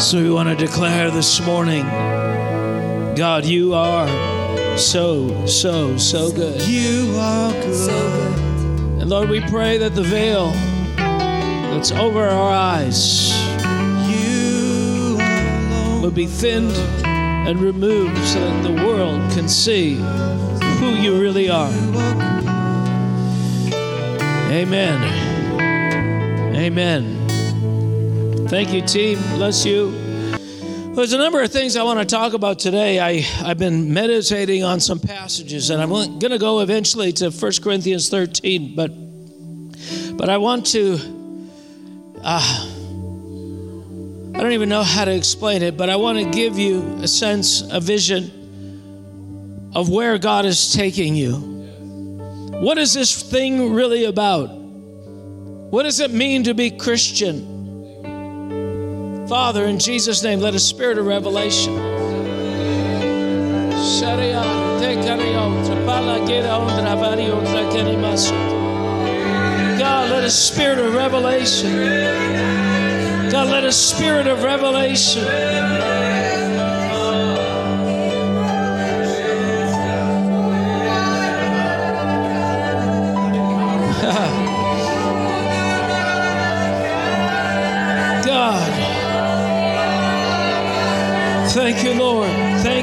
So we want to declare this morning God, you are so, so, so good. You are good. And Lord, we pray that the veil that's over our eyes will be thinned and removed so that the world can see who you really are. Amen. Amen. Thank you, team. Bless you. There's a number of things I want to talk about today. I, I've been meditating on some passages, and I'm going to go eventually to 1 Corinthians 13, but but I want to uh, I don't even know how to explain it, but I want to give you a sense, a vision of where God is taking you. What is this thing really about? What does it mean to be Christian? Father, in Jesus' name, let a spirit of revelation. God, let a spirit of revelation. God, let a spirit of revelation.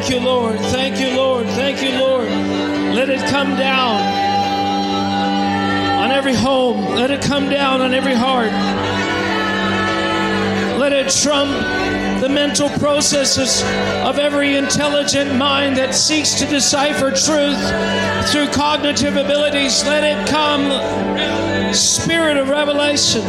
Thank you, Lord. Thank you, Lord. Thank you, Lord. Let it come down on every home. Let it come down on every heart. Let it trump the mental processes of every intelligent mind that seeks to decipher truth through cognitive abilities. Let it come, spirit of revelation.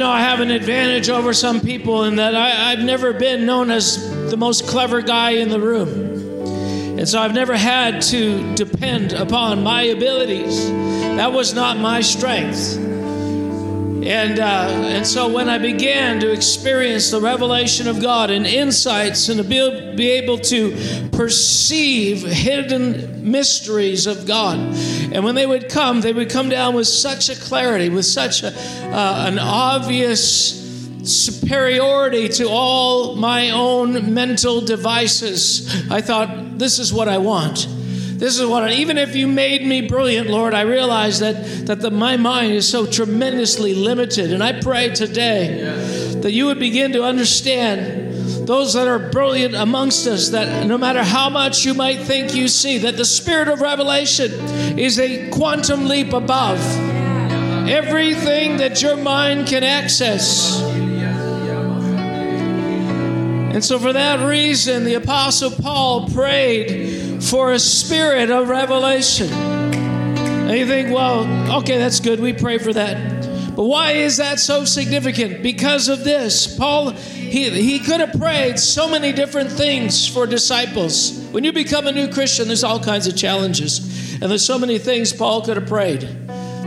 Know, I have an advantage over some people in that I, I've never been known as the most clever guy in the room. And so I've never had to depend upon my abilities. That was not my strength. And, uh, and so when I began to experience the revelation of God and insights and to be, be able to perceive hidden mysteries of God, and when they would come, they would come down with such a clarity, with such a, uh, an obvious superiority to all my own mental devices. I thought, this is what I want. This is what I, even if you made me brilliant, Lord, I realize that that the, my mind is so tremendously limited, and I pray today that you would begin to understand those that are brilliant amongst us that no matter how much you might think you see, that the spirit of revelation is a quantum leap above everything that your mind can access. And so, for that reason, the Apostle Paul prayed for a spirit of revelation. And you think, well, okay, that's good. We pray for that. But why is that so significant? Because of this. Paul, he, he could have prayed so many different things for disciples. When you become a new Christian, there's all kinds of challenges. And there's so many things Paul could have prayed.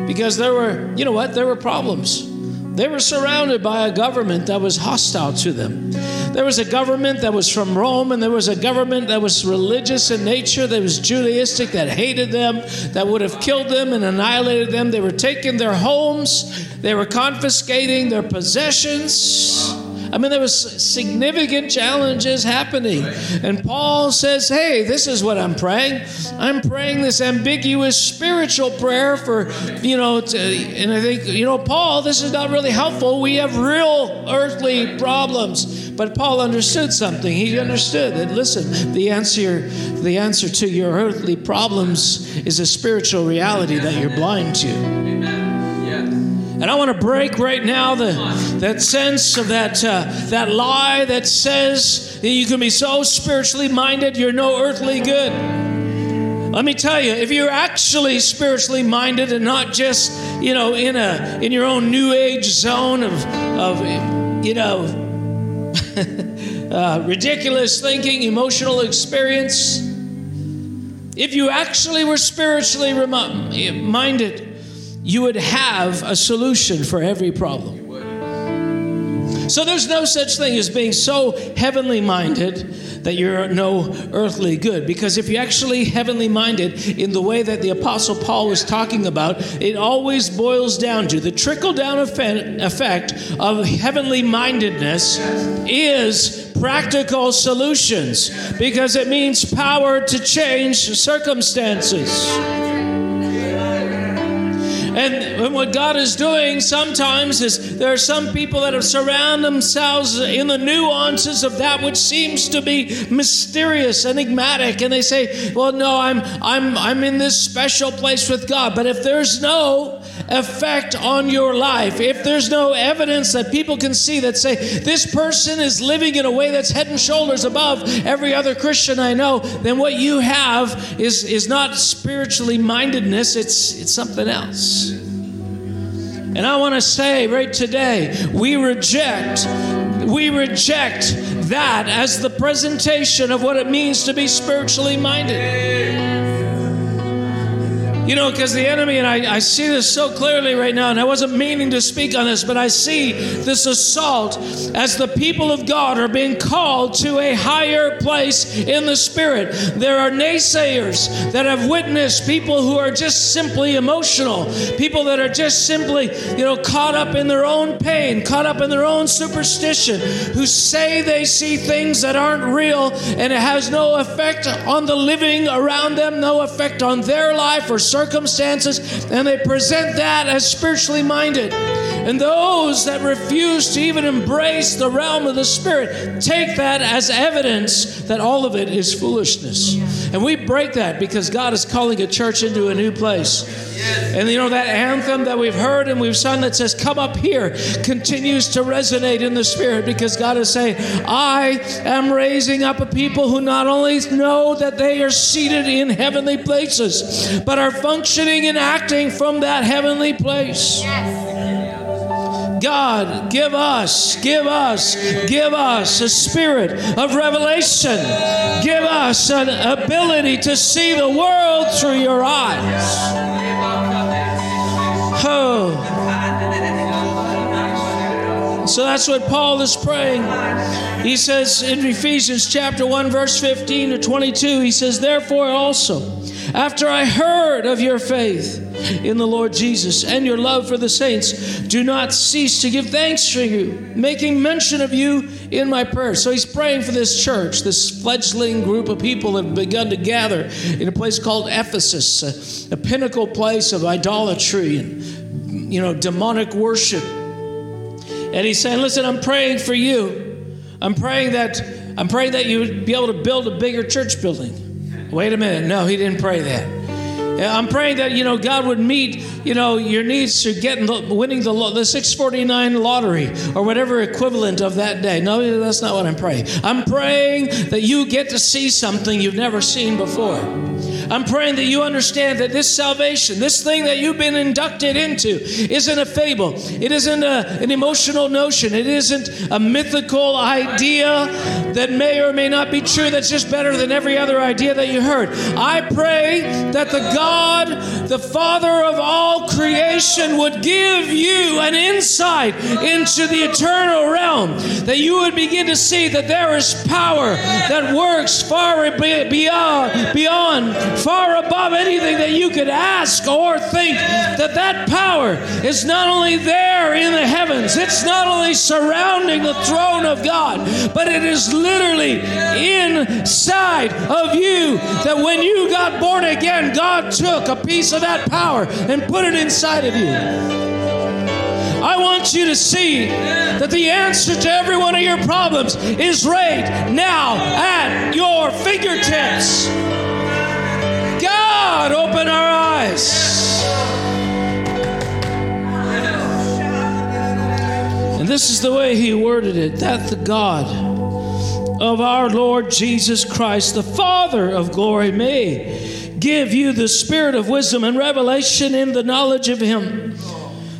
Because there were, you know what? There were problems. They were surrounded by a government that was hostile to them. There was a government that was from Rome, and there was a government that was religious in nature, that was Judaistic, that hated them, that would have killed them and annihilated them. They were taking their homes, they were confiscating their possessions. I mean, there was significant challenges happening. And Paul says, hey, this is what I'm praying. I'm praying this ambiguous spiritual prayer for, you know, to, and I think, you know, Paul, this is not really helpful. We have real earthly problems. But Paul understood something. He understood that, listen, the answer, the answer to your earthly problems is a spiritual reality that you're blind to. And I want to break right now the, that sense of that, uh, that lie that says that you can be so spiritually minded, you're no earthly good. Let me tell you, if you're actually spiritually minded and not just, you know, in a in your own new age zone of, of you know, uh, ridiculous thinking, emotional experience, if you actually were spiritually minded, you would have a solution for every problem. So there's no such thing as being so heavenly minded that you're no earthly good. Because if you're actually heavenly minded in the way that the Apostle Paul was talking about, it always boils down to the trickle down effect of heavenly mindedness is practical solutions because it means power to change circumstances. And what God is doing sometimes is there are some people that have surrounded themselves in the nuances of that which seems to be mysterious, enigmatic, and they say, "Well, no, I'm I'm I'm in this special place with God." But if there's no effect on your life, if there's no evidence that people can see that say this person is living in a way that's head and shoulders above every other Christian I know, then what you have is is not spiritually mindedness, it's it's something else. And I want to say right today, we reject, we reject that as the presentation of what it means to be spiritually minded. You know, because the enemy, and I, I see this so clearly right now, and I wasn't meaning to speak on this, but I see this assault as the people of God are being called to a higher place in the Spirit. There are naysayers that have witnessed people who are just simply emotional, people that are just simply, you know, caught up in their own pain, caught up in their own superstition, who say they see things that aren't real and it has no effect on the living around them, no effect on their life or circumstances, and they present that as spiritually minded. And those that refuse to even embrace the realm of the Spirit take that as evidence that all of it is foolishness. And we break that because God is calling a church into a new place. And you know, that anthem that we've heard and we've sung that says, Come up here, continues to resonate in the Spirit because God is saying, I am raising up a people who not only know that they are seated in heavenly places, but are functioning and acting from that heavenly place. Yes. God, give us, give us, give us a spirit of revelation. Give us an ability to see the world through your eyes. Oh. So that's what Paul is praying. He says in Ephesians chapter 1 verse 15 to 22 he says therefore also after I heard of your faith in the Lord Jesus and your love for the saints, do not cease to give thanks for you, making mention of you in my prayers. So he's praying for this church, this fledgling group of people that have begun to gather in a place called Ephesus, a, a pinnacle place of idolatry and you know demonic worship. And he's saying, "Listen, I'm praying for you. I'm praying that I'm praying that you would be able to build a bigger church building." Wait a minute. No, he didn't pray that. I'm praying that you know God would meet you know your needs to getting the, winning the the 649 lottery or whatever equivalent of that day. No, that's not what I'm praying. I'm praying that you get to see something you've never seen before. I'm praying that you understand that this salvation, this thing that you've been inducted into, isn't a fable. It isn't a, an emotional notion. It isn't a mythical idea that may or may not be true, that's just better than every other idea that you heard. I pray that the God, the Father of all creation, would give you an insight into the eternal realm, that you would begin to see that there is power that works far beyond, beyond far above anything that you could ask or think, that that power is not only there in the heavens, it's not only surrounding the throne of God, but it is literally inside of you. That when you got born again, God took a piece of that power and put it inside of you. I want you to see that the answer to every one of your problems is right now at your fingertips. God, open our eyes. And this is the way he worded it that the God of our Lord Jesus Christ, the Father of glory, may give you the spirit of wisdom and revelation in the knowledge of him,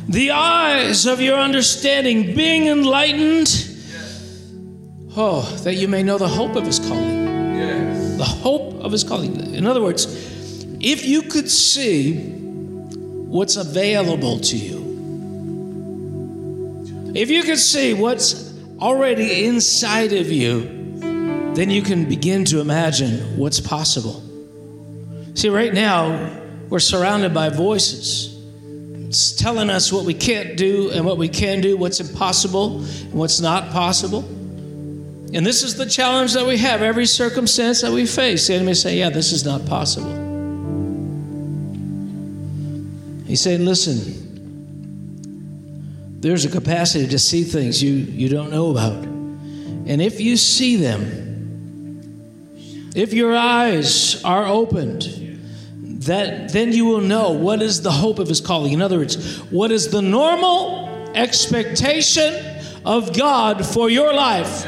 the eyes of your understanding being enlightened. Oh, that you may know the hope of his calling. The hope of his calling. In other words, if you could see what's available to you, if you could see what's already inside of you, then you can begin to imagine what's possible. See, right now, we're surrounded by voices. It's telling us what we can't do and what we can do, what's impossible and what's not possible. And this is the challenge that we have. Every circumstance that we face, the enemy say, Yeah, this is not possible. He's saying, Listen, there's a capacity to see things you, you don't know about. And if you see them, if your eyes are opened, that then you will know what is the hope of his calling. In other words, what is the normal expectation of God for your life?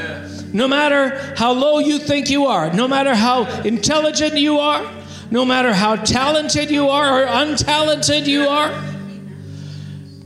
No matter how low you think you are, no matter how intelligent you are, no matter how talented you are or untalented you are,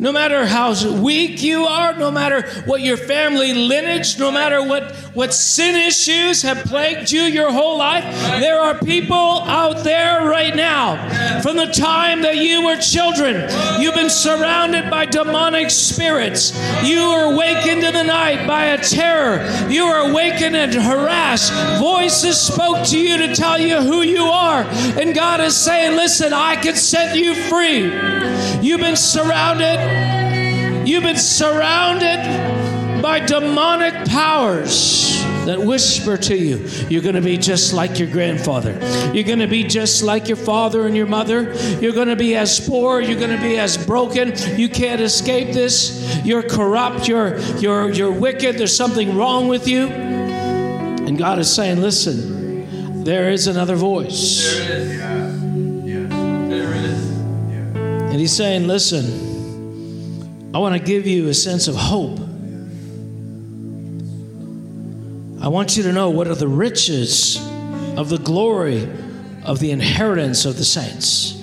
no matter how weak you are, no matter what your family lineage, no matter what, what sin issues have plagued you your whole life, there are people out there right now. From the time that you were children, you've been surrounded by demonic spirits. You were awakened in the night by a terror. You were awakened and harassed. Voices spoke to you to tell you who you are. And God is saying, Listen, I can set you free. You've been surrounded You've been surrounded by demonic powers that whisper to you, you're going to be just like your grandfather. You're going to be just like your father and your mother. You're going to be as poor. You're going to be as broken. You can't escape this. You're corrupt. You're, you're, you're wicked. There's something wrong with you. And God is saying, listen, there is another voice. There is. Yeah. Yeah. There is. Yeah. And He's saying, listen, I want to give you a sense of hope. I want you to know what are the riches of the glory of the inheritance of the saints.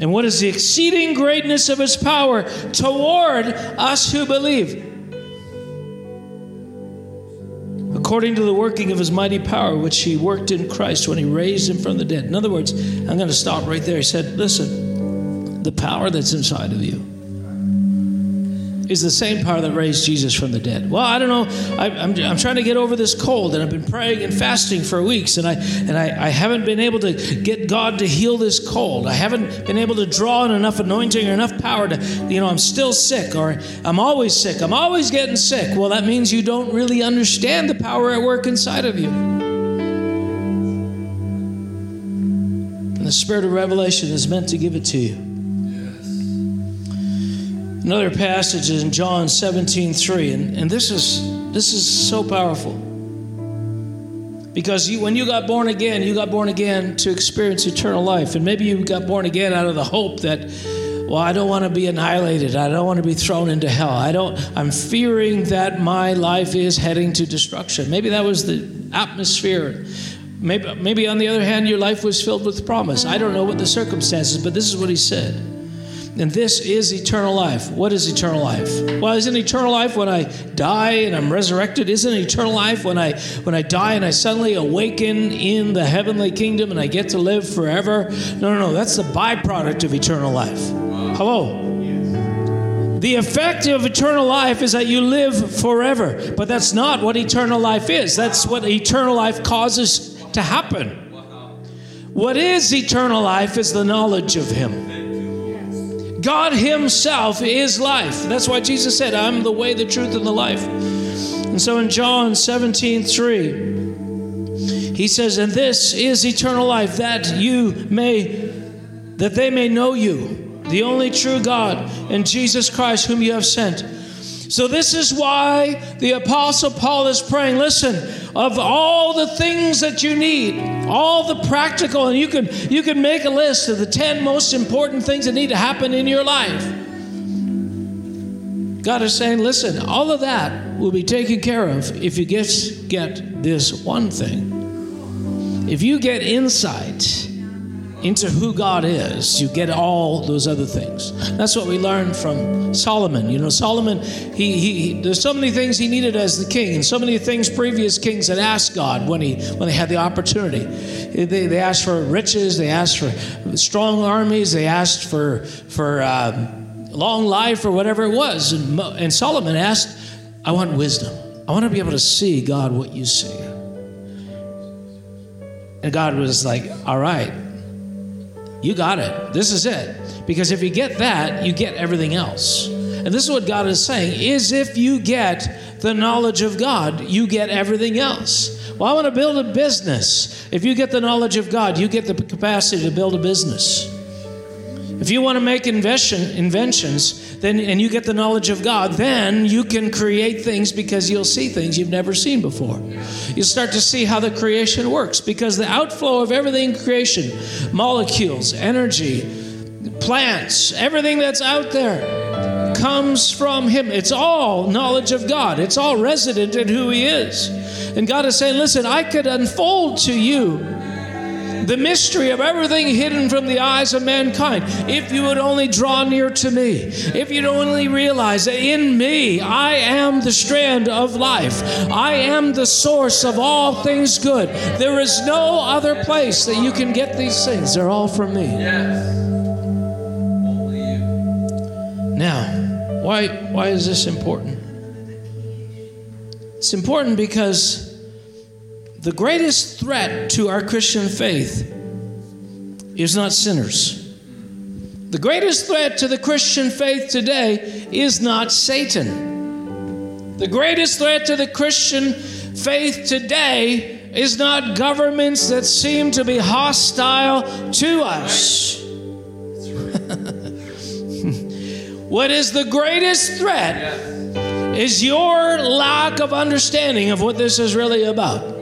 And what is the exceeding greatness of his power toward us who believe? According to the working of his mighty power, which he worked in Christ when he raised him from the dead. In other words, I'm going to stop right there. He said, Listen, the power that's inside of you is the same power that raised Jesus from the dead. Well, I don't know. I, am I'm, I'm trying to get over this cold, and I've been praying and fasting for weeks, and I and I, I haven't been able to get God to heal this cold. I haven't been able to draw in enough anointing or enough power to, you know, I'm still sick, or I'm always sick. I'm always getting sick. Well, that means you don't really understand the power at work inside of you. And the spirit of revelation is meant to give it to you. Another passage is in John 17, 3, and, and this is this is so powerful. Because you, when you got born again, you got born again to experience eternal life. And maybe you got born again out of the hope that, well, I don't want to be annihilated. I don't want to be thrown into hell. I don't, I'm fearing that my life is heading to destruction. Maybe that was the atmosphere. Maybe, maybe on the other hand, your life was filled with promise. I don't know what the circumstances, but this is what he said. And this is eternal life. What is eternal life? Well, isn't eternal life when I die and I'm resurrected? Isn't eternal life when I when I die and I suddenly awaken in the heavenly kingdom and I get to live forever? No, no, no. That's the byproduct of eternal life. Hello. The effect of eternal life is that you live forever. But that's not what eternal life is. That's what eternal life causes to happen. What is eternal life is the knowledge of Him. God Himself is life. That's why Jesus said, I'm the way, the truth, and the life. And so in John 17, 3, He says, And this is eternal life, that you may, that they may know you, the only true God, and Jesus Christ, whom you have sent. So, this is why the Apostle Paul is praying. Listen, of all the things that you need, all the practical, and you can, you can make a list of the 10 most important things that need to happen in your life. God is saying, listen, all of that will be taken care of if you just get this one thing. If you get insight into who God is, you get all those other things. That's what we learned from Solomon. You know, Solomon, he, he, there's so many things he needed as the king, and so many things previous kings had asked God when he when they had the opportunity. They, they asked for riches, they asked for strong armies, they asked for for um, long life or whatever it was, and, and Solomon asked I want wisdom. I want to be able to see, God, what you see. And God was like, All right, you got it. This is it. Because if you get that, you get everything else. And this is what God is saying is if you get the knowledge of God, you get everything else. Well, I want to build a business. If you get the knowledge of God, you get the capacity to build a business. If you want to make invention, inventions, then and you get the knowledge of God, then you can create things because you'll see things you've never seen before. You'll start to see how the creation works because the outflow of everything in creation, molecules, energy, plants, everything that's out there comes from him. It's all knowledge of God. It's all resident in who he is. And God is saying, "Listen, I could unfold to you the mystery of everything hidden from the eyes of mankind. If you would only draw near to me, if you'd only realize that in me I am the strand of life, I am the source of all things good. There is no other place that you can get these things, they're all from me. Yes. Now, why, why is this important? It's important because the greatest threat to our Christian faith is not sinners. The greatest threat to the Christian faith today is not Satan. The greatest threat to the Christian faith today is not governments that seem to be hostile to us. what is the greatest threat is your lack of understanding of what this is really about.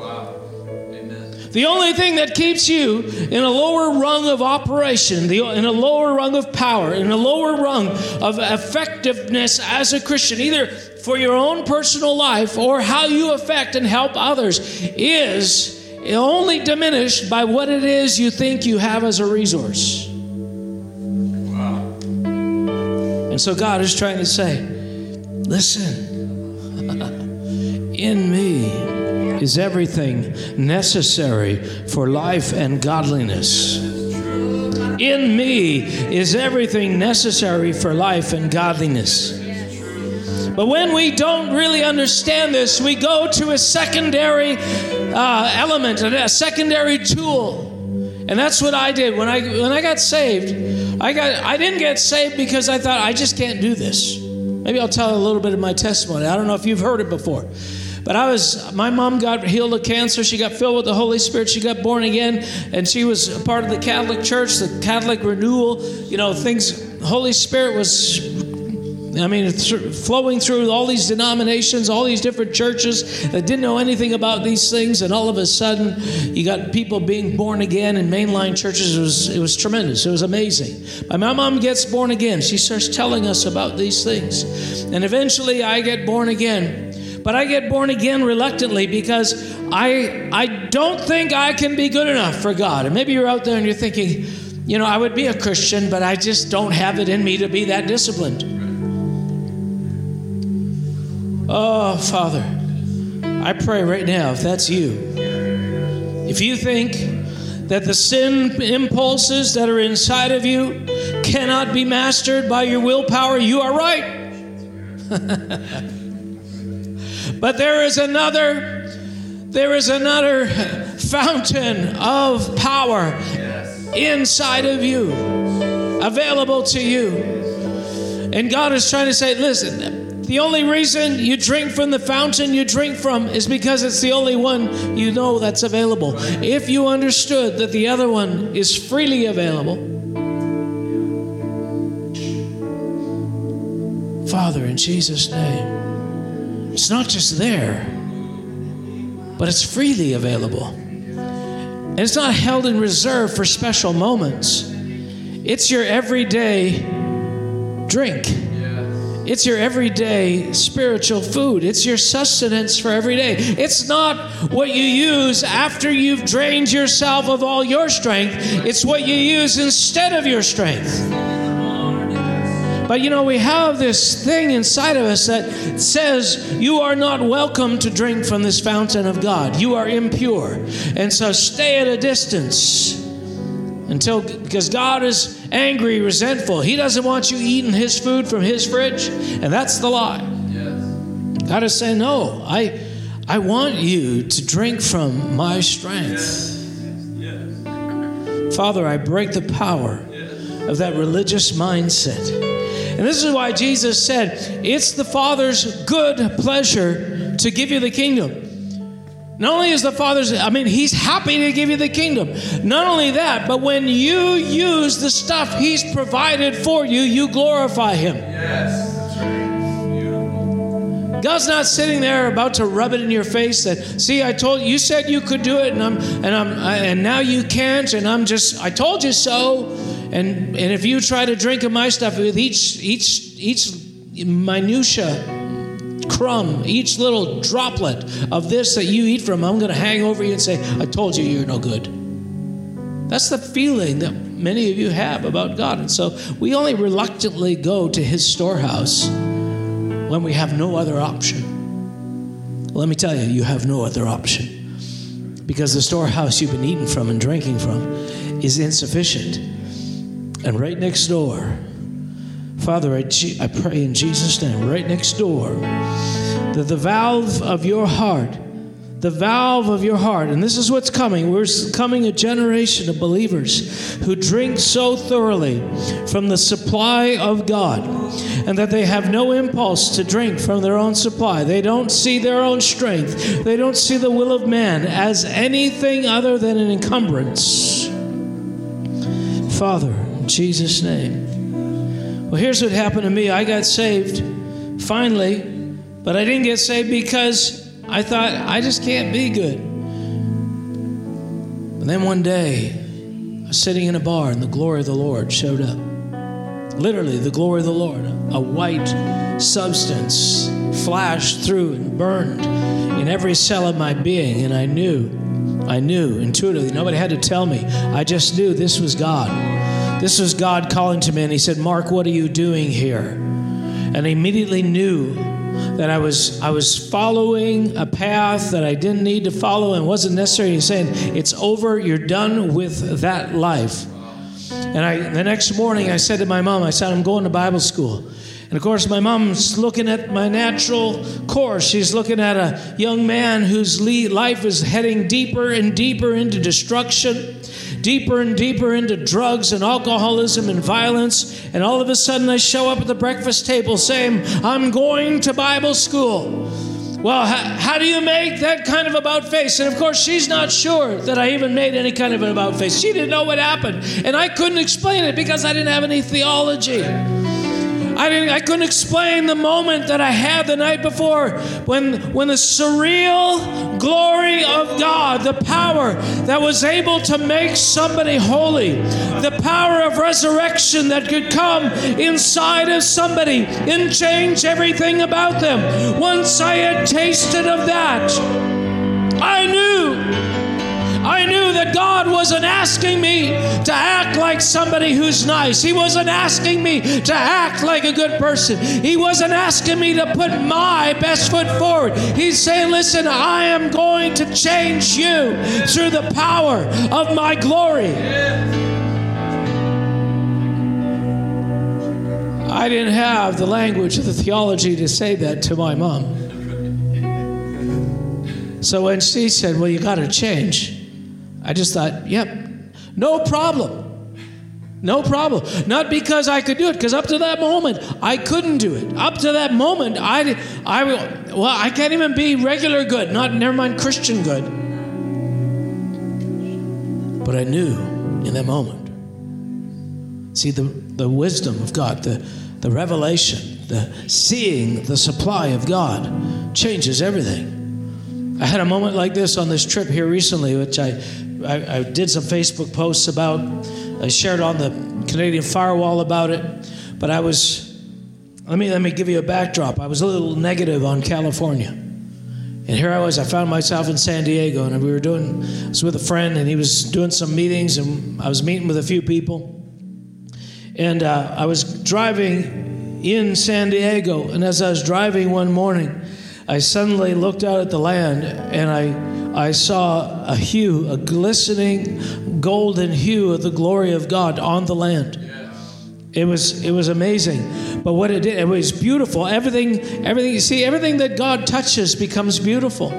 The only thing that keeps you in a lower rung of operation, the, in a lower rung of power, in a lower rung of effectiveness as a Christian, either for your own personal life or how you affect and help others, is only diminished by what it is you think you have as a resource. Wow. And so God is trying to say, listen, in me is everything necessary for life and godliness. In me is everything necessary for life and godliness. But when we don't really understand this, we go to a secondary uh, element, a secondary tool. And that's what I did when I when I got saved. I got I didn't get saved because I thought I just can't do this. Maybe I'll tell a little bit of my testimony. I don't know if you've heard it before. But I was, my mom got healed of cancer. She got filled with the Holy Spirit. She got born again, and she was a part of the Catholic Church, the Catholic renewal. You know, things. Holy Spirit was I mean, flowing through all these denominations, all these different churches that didn't know anything about these things, and all of a sudden, you got people being born again in mainline churches. It was it was tremendous. It was amazing. But my mom gets born again. She starts telling us about these things, and eventually, I get born again. But I get born again reluctantly because I I don't think I can be good enough for God. And maybe you're out there and you're thinking, you know, I would be a Christian, but I just don't have it in me to be that disciplined. Oh, Father, I pray right now, if that's you, if you think that the sin impulses that are inside of you cannot be mastered by your willpower, you are right. but there is another, there is another fountain of power inside of you, available to you. And God is trying to say, listen, the only reason you drink from the fountain you drink from is because it's the only one you know that's available. If you understood that the other one is freely available, Father, in Jesus' name, it's not just there, but it's freely available. And it's not held in reserve for special moments, it's your everyday drink. It's your everyday spiritual food. It's your sustenance for every day. It's not what you use after you've drained yourself of all your strength, it's what you use instead of your strength. But you know, we have this thing inside of us that says you are not welcome to drink from this fountain of God. You are impure. And so stay at a distance until because God is angry, resentful. He doesn't want you eating his food from his fridge, and that's the lie. Yes. God is saying, No, I, I want you to drink from my strength. Father, I break the power of that religious mindset. And this is why Jesus said, It's the Father's good pleasure to give you the kingdom. Not only is the Father's, I mean, He's happy to give you the kingdom. Not only that, but when you use the stuff He's provided for you, you glorify Him. Yes. That's right. Beautiful. God's not sitting there about to rub it in your face that, see, I told you said you could do it, and I'm and I'm and now you can't, and I'm just I told you so. And and if you try to drink of my stuff with each each each minutia crumb, each little droplet of this that you eat from, I'm going to hang over you and say, I told you you're no good. That's the feeling that many of you have about God. And so we only reluctantly go to his storehouse when we have no other option. Let me tell you, you have no other option. Because the storehouse you've been eating from and drinking from is insufficient. And right next door, Father, I, I pray in Jesus' name, right next door, that the valve of your heart, the valve of your heart, and this is what's coming. We're coming a generation of believers who drink so thoroughly from the supply of God, and that they have no impulse to drink from their own supply. They don't see their own strength, they don't see the will of man as anything other than an encumbrance. Father, in Jesus' name. Well, here's what happened to me I got saved finally, but I didn't get saved because I thought I just can't be good. And then one day, I was sitting in a bar and the glory of the Lord showed up. Literally, the glory of the Lord. A white substance flashed through and burned in every cell of my being, and I knew, I knew intuitively. Nobody had to tell me. I just knew this was God. This was God calling to me, and He said, Mark, what are you doing here? And I immediately knew that I was I was following a path that I didn't need to follow and wasn't necessary. He's saying, It's over, you're done with that life. And I the next morning I said to my mom, I said, I'm going to Bible school. And of course, my mom's looking at my natural course. She's looking at a young man whose life is heading deeper and deeper into destruction, deeper and deeper into drugs and alcoholism and violence. And all of a sudden, I show up at the breakfast table saying, I'm going to Bible school. Well, how, how, do you make that kind of about face? And of course, she's not sure that I even made any kind of an about face. She didn't know what happened. And I couldn't explain it because I didn't have any theology. I didn't I couldn't explain the moment that I had the night before when when the surreal glory of God, the power that was able to make somebody holy, the power of resurrection that could come inside of somebody and change everything about them. Once I had tasted of that, I knew I knew that God wasn't asking me to act like somebody who's nice. He wasn't asking me to act like a good person. He wasn't asking me to put my best foot forward. He's saying, Listen, I am going to change you through the power of my glory. I didn't have the language or the theology to say that to my mom. So when she said, Well, you got to change, I just thought, yep, no problem. No problem. Not because I could do it, because up to that moment, I couldn't do it. Up to that moment, I, I, well, I can't even be regular good, not never mind Christian good. But I knew in that moment. See, the, the wisdom of God, the, the revelation, the seeing the supply of God changes everything. I had a moment like this on this trip here recently, which I I, I, did some Facebook posts about, I shared on the Canadian firewall about it, but I was, let me, let me give you a backdrop. I was a little negative on California. And here I was, I found myself in San Diego, and we were doing, I was with a friend, and he was doing some meetings, and I was meeting with a few people. And uh, I was driving in San Diego, and as I was driving one morning, I suddenly looked out at the land and I, I saw a hue, a glistening golden hue of the glory of God on the land. It was it was amazing. But what it did, it was beautiful. Everything, everything, you see, everything that God touches becomes beautiful.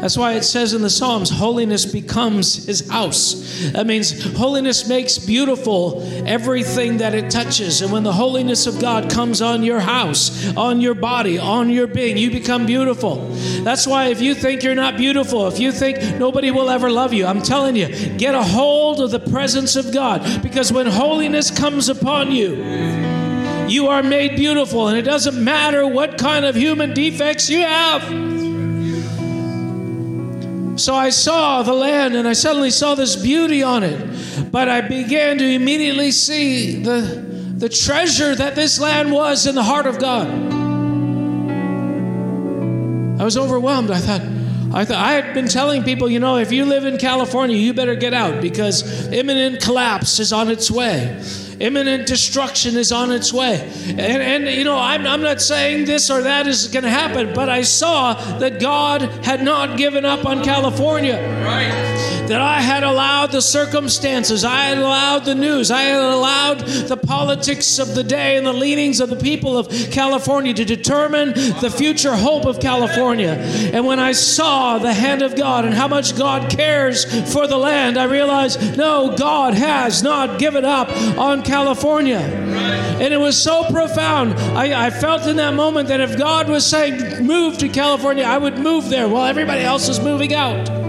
That's why it says in the Psalms, holiness becomes his house. That means holiness makes beautiful everything that it touches. And when the holiness of God comes on your house, on your body, on your being, you become beautiful. That's why if you think you're not beautiful, if you think nobody will ever love you, I'm telling you, get a hold of the presence of God. Because when holiness comes upon you, you are made beautiful, and it doesn't matter what kind of human defects you have. So I saw the land and I suddenly saw this beauty on it. But I began to immediately see the, the treasure that this land was in the heart of God. I was overwhelmed. I thought, I thought I had been telling people, you know, if you live in California, you better get out because imminent collapse is on its way imminent destruction is on its way. And, and you know, I'm, I'm not saying this or that is going to happen, but I saw that God had not given up on California. Right that I had allowed the circumstances, I had allowed the news, I had allowed the politics of the day and the leanings of the people of California to determine the future hope of California. And when I saw the hand of God and how much God cares for the land, I realized no, God has not given up on California. And it was so profound. I, I, felt in that moment that if God was saying, move to California, I would move there while everybody else is moving out.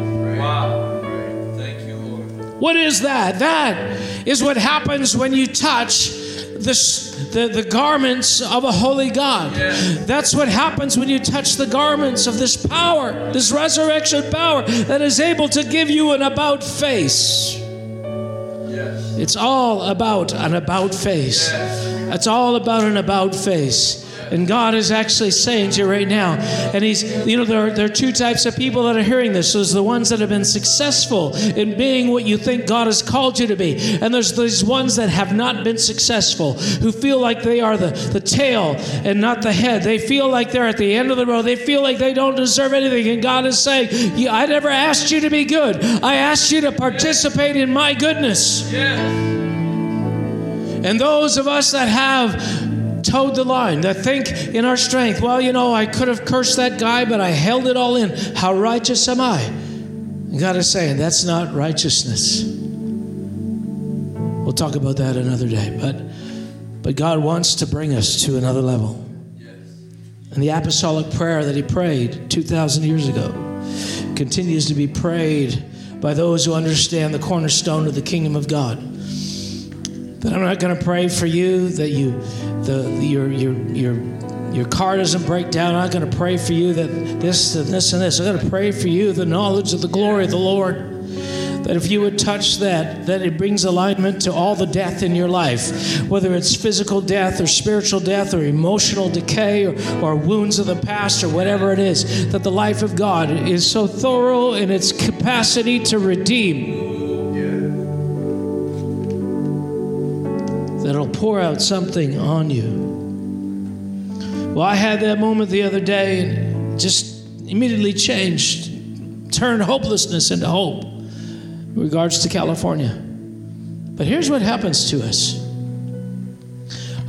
What is that? That is what happens when you touch the, the garments of a holy God. That's what happens when you touch the garments of this power, this resurrection power that is able to give you an about face. It's all about an about face. It's all about an about face. And God is actually saying to you right now, and He's, you know, there are, there are two types of people that are hearing this. There's the ones that have been successful in being what you think God has called you to be. And there's these ones that have not been successful, who feel like they are the, the tail and not the head. They feel like they're at the end of the road. They feel like they don't deserve anything. And God is saying, I never asked you to be good, I asked you to participate in my goodness. And those of us that have toed the line, that think in our strength, well, you know, I could have cursed that guy, but I held it all in. How righteous am I? And God is saying, that's not righteousness. We'll talk about that another day. But, but God wants to bring us to another level. And the apostolic prayer that He prayed 2,000 years ago continues to be prayed by those who understand the cornerstone of the kingdom of God that I'm not going to pray for you that you the your your your your car doesn't break down. I'm not going to pray for you that this and this and this. I'm going to pray for you the knowledge of the glory of the Lord. That if you would touch that, that it brings alignment to all the death in your life, whether it's physical death or spiritual death or emotional decay or, or wounds of the past or whatever it is, that the life of God is so thorough in its capacity to redeem that'll pour out something on you. Well, I had that moment the other day and just immediately changed, turned hopelessness into hope in regards to California. But here's what happens to us.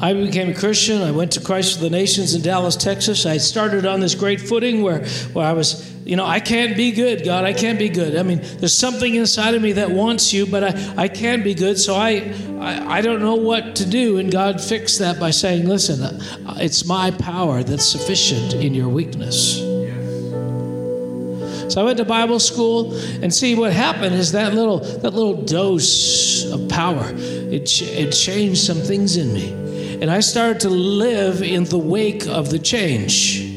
I became a Christian. I went to Christ for the Nations in Dallas, Texas. I started on this great footing where, where I was you know, I can't be good, God. I can't be good. I mean, there's something inside of me that wants you, but I, I can't be good. So I, I, I don't know what to do. And God fixed that by saying, listen, uh, it's my power that's sufficient in your weakness. So I went to Bible school, and see what happened is that little that little dose of power it it changed some things in me, and I started to live in the wake of the change.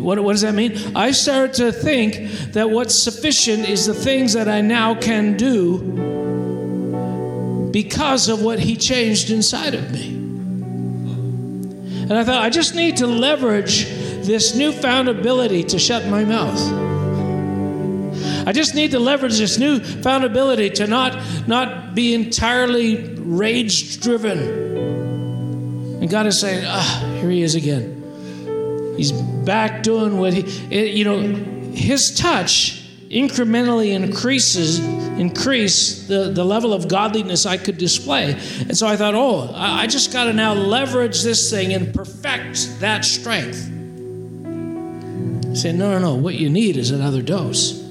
What, what does that mean? I started to think that what's sufficient is the things that I now can do because of what He changed inside of me. And I thought, I just need to leverage this newfound ability to shut my mouth. I just need to leverage this newfound ability to not, not be entirely rage driven. And God is saying, ah, here he is again. He's back doing what he, it, you know, his touch incrementally increases increase the, the level of godliness I could display. And so I thought, oh, I, I just got to now leverage this thing and perfect that strength. Say, no, no, no. What you need is another dose.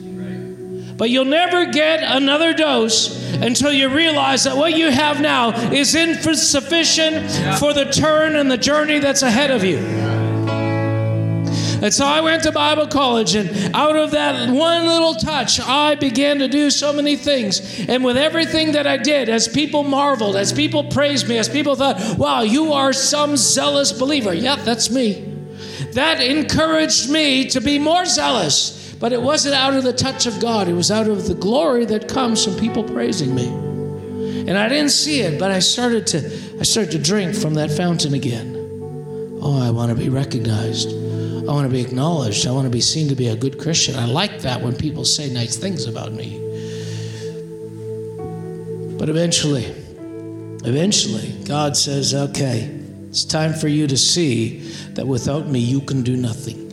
But you'll never get another dose until you realize that what you have now is insufficient for the turn and the journey that's ahead of you. And so I went to Bible college, and out of that one little touch, I began to do so many things. And with everything that I did, as people marveled, as people praised me, as people thought, wow, you are some zealous believer. Yep, that's me. That encouraged me to be more zealous. But it wasn't out of the touch of God, it was out of the glory that comes from people praising me. And I didn't see it, but I started to I started to drink from that fountain again. Oh, I want to be recognized. I want to be acknowledged. I want to be seen to be a good Christian. I like that when people say nice things about me. But eventually, eventually, God says, okay, it's time for you to see that without me, you can do nothing.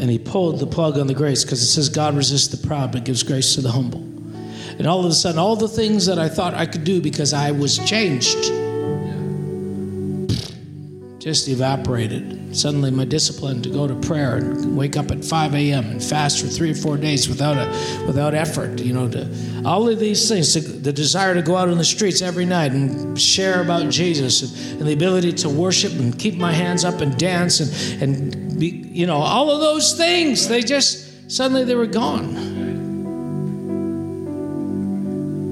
And he pulled the plug on the grace because it says, God resists the proud but gives grace to the humble. And all of a sudden, all the things that I thought I could do because I was changed just evaporated. Suddenly, my discipline to go to prayer and wake up at 5 a.m. and fast for three or four days without a, without effort, you know, to, all of these things, the, the desire to go out on the streets every night and share about Jesus, and, and the ability to worship and keep my hands up and dance and and be, you know, all of those things, they just suddenly they were gone.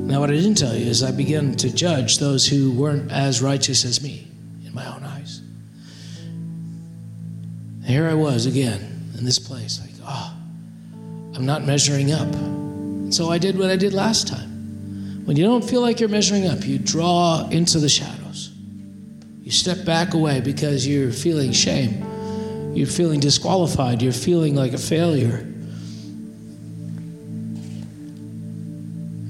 Now, what I didn't tell you is I began to judge those who weren't as righteous as me in my own eyes. And here I was again in this place, like, oh, I'm not measuring up. And so I did what I did last time. When you don't feel like you're measuring up, you draw into the shadows. You step back away because you're feeling shame. You're feeling disqualified. You're feeling like a failure.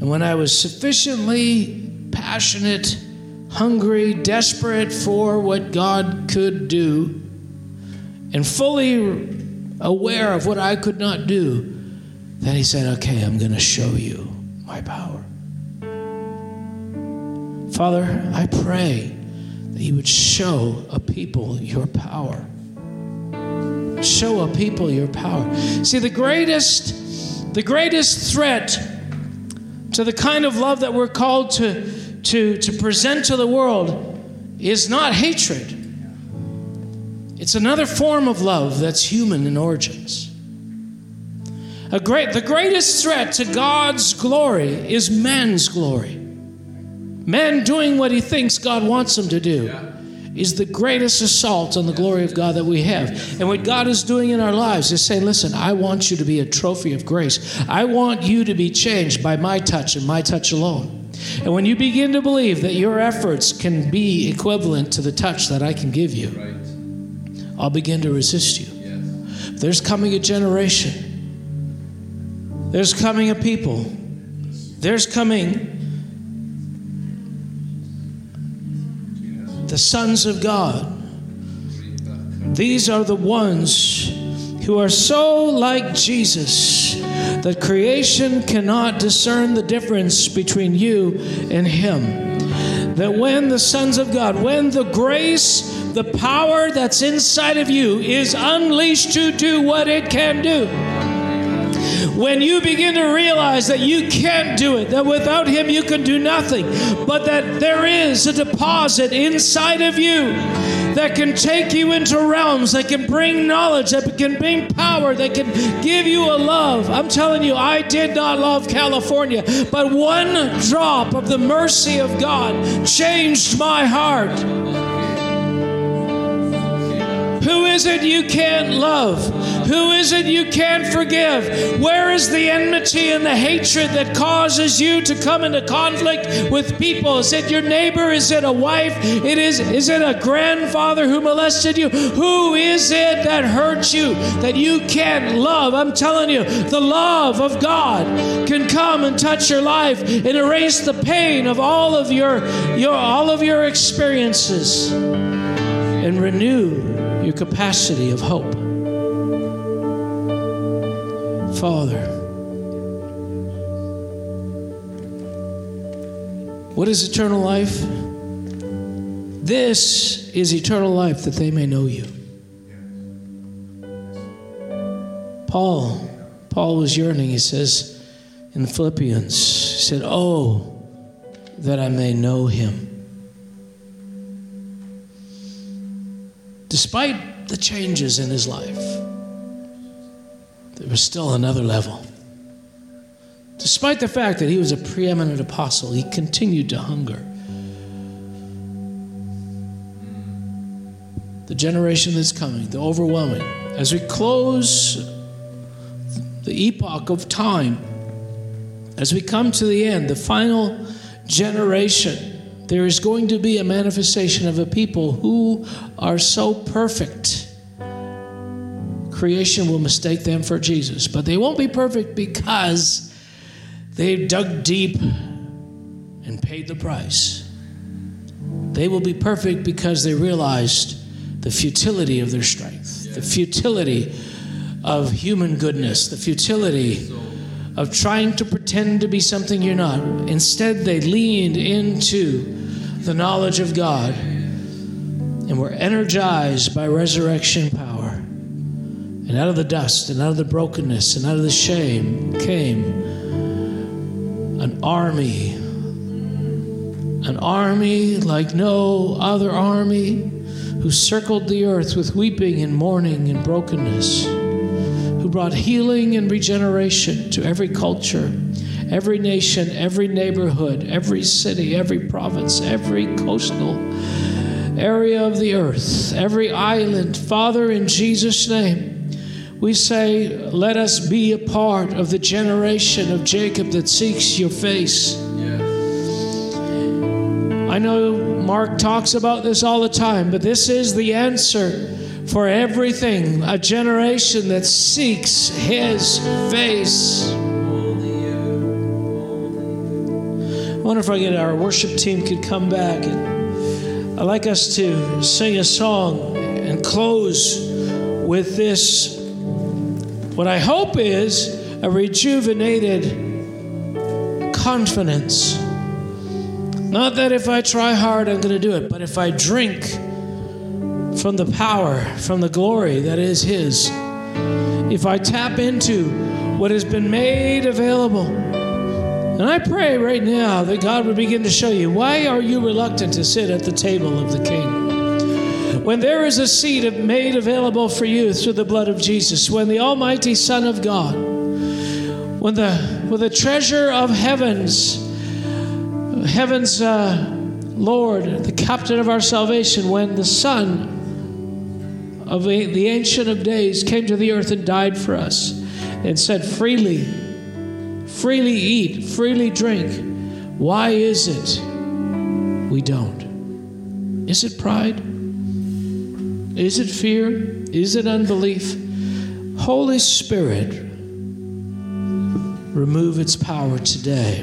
And when I was sufficiently passionate, hungry, desperate for what God could do, and fully aware of what I could not do, then He said, Okay, I'm going to show you my power. Father, I pray that you would show a people your power. Show a people your power. See, the greatest, the greatest threat to the kind of love that we're called to, to, to present to the world is not hatred. It's another form of love that's human in origins. A great, the greatest threat to God's glory is man's glory. Man doing what he thinks God wants him to do is the greatest assault on the glory of God that we have. And what God is doing in our lives is saying, listen, I want you to be a trophy of grace. I want you to be changed by my touch and my touch alone. And when you begin to believe that your efforts can be equivalent to the touch that I can give you, I'll begin to resist you. There's coming a generation. There's coming a people. There's coming the sons of God. These are the ones who are so like Jesus that creation cannot discern the difference between you and Him. That when the sons of God, when the grace, the power that's inside of you is unleashed to do what it can do, when you begin to realize that you can't do it, that without Him you can do nothing, but that there is a deposit inside of you that can take you into realms, that can bring knowledge, that can bring power, that can give you a love. I'm telling you, I did not love California, but one drop of the mercy of God changed my heart. Who is it you can't love? Who is it you can't forgive? Where is the enmity and the hatred that causes you to come into conflict with people? Is it your neighbor? Is it a wife? It is is it a grandfather who molested you? Who is it that hurt you that you can't love? I'm telling you, the love of God can come and touch your life and erase the pain of all of your, your all of your experiences and renew your capacity of hope. Father. What is eternal life? This is eternal life that they may know you. Paul, Paul was yearning, he says in Philippians, he said, Oh, that I may know him. Despite the changes in his life, there was still another level. Despite the fact that he was a preeminent apostle, he continued to hunger. The generation that's coming, the overwhelming, as we close the epoch of time, as we come to the end, the final generation, there is going to be a manifestation of a people who are so perfect. Creation will mistake them for Jesus, but they won't be perfect because they dug deep and paid the price. They will be perfect because they realized the futility of their strength, the futility of human goodness, the futility of trying to pretend to be something you're not. Instead, they leaned into the knowledge of God and were energized by resurrection power. And out of the dust and out of the brokenness and out of the shame came an army. An army like no other army who circled the earth with weeping and mourning and brokenness who brought healing and regeneration to every culture, every nation, every neighborhood, every city, every province, every coastal area of the earth, every island. Father, in Jesus' name, we say, let us be a part of the generation of Jacob that seeks your face. I know Mark talks about this all the time, but this is the answer for everything, a generation that seeks His face. Wonder if I get our worship team could come back. And I'd like us to sing a song and close with this. What I hope is a rejuvenated confidence. Not that if I try hard, I'm going to do it, but if I drink from the power, from the glory that is His. If I tap into what has been made available, and I pray right now that God would begin to show you why are you reluctant to sit at the table of the King? When there is a seat made available for you through the blood of Jesus, when the Almighty Son of God, when the, when the treasure of heavens, heaven's uh, Lord, the captain of our salvation, when the Son of the Ancient of Days came to the earth and died for us and said, freely, freely eat, freely drink. Why is it we don't? Is it pride? Is it fear? Is it unbelief? Holy Spirit, remove its power today.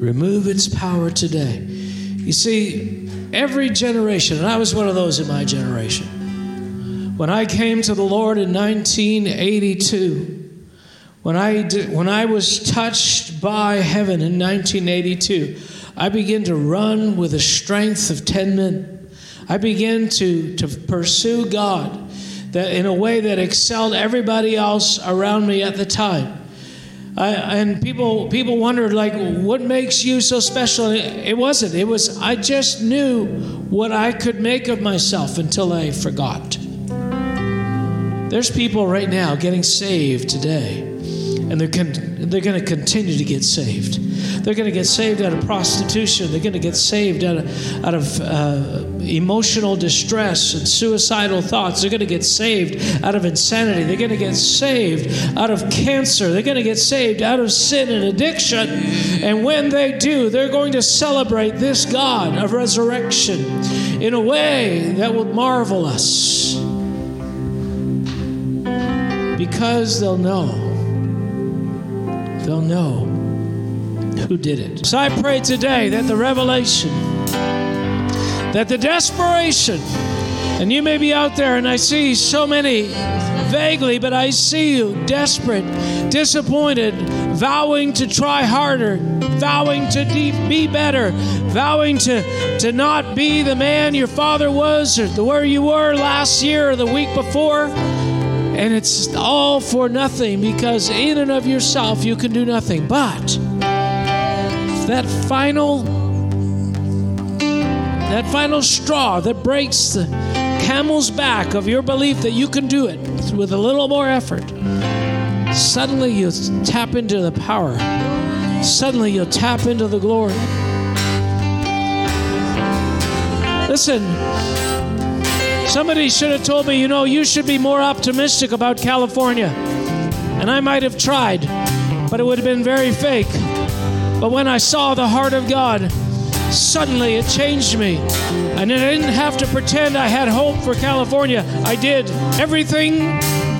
Remove its power today. You see, Every generation, and I was one of those in my generation. When I came to the Lord in 1982, when I, did, when I was touched by heaven in 1982, I began to run with the strength of 10 men. I began to, to pursue God that in a way that excelled everybody else around me at the time. I, and people people wondered like what makes you so special it, it wasn't it was i just knew what i could make of myself until i forgot there's people right now getting saved today and they're, con- they're going to continue to get saved they're going to get saved out of prostitution. They're going to get saved out of, out of uh, emotional distress and suicidal thoughts. They're going to get saved out of insanity. They're going to get saved out of cancer. They're going to get saved out of sin and addiction. And when they do, they're going to celebrate this God of resurrection in a way that will marvel us. Because they'll know. They'll know who did it. So I pray today that the revelation, that the desperation, and you may be out there, and I see so many vaguely, but I see you desperate, disappointed, vowing to try harder, vowing to be better, vowing to, to not be the man your father was or the where you were last year or the week before. And it's all for nothing because in and of yourself you can do nothing. But that final that final straw that breaks the camel's back of your belief that you can do it with a little more effort, suddenly you tap into the power. Suddenly you'll tap into the glory. Listen, somebody should have told me, you know, you should be more optimistic about California. And I might have tried, but it would have been very fake. But when I saw the heart of God, suddenly it changed me. And I didn't have to pretend I had hope for California. I did. Everything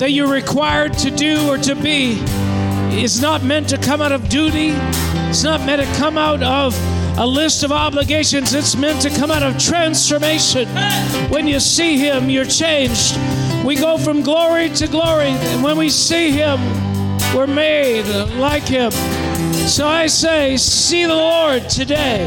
that you're required to do or to be is not meant to come out of duty, it's not meant to come out of a list of obligations. It's meant to come out of transformation. When you see Him, you're changed. We go from glory to glory, and when we see Him, we're made like Him. So I say, see the Lord today.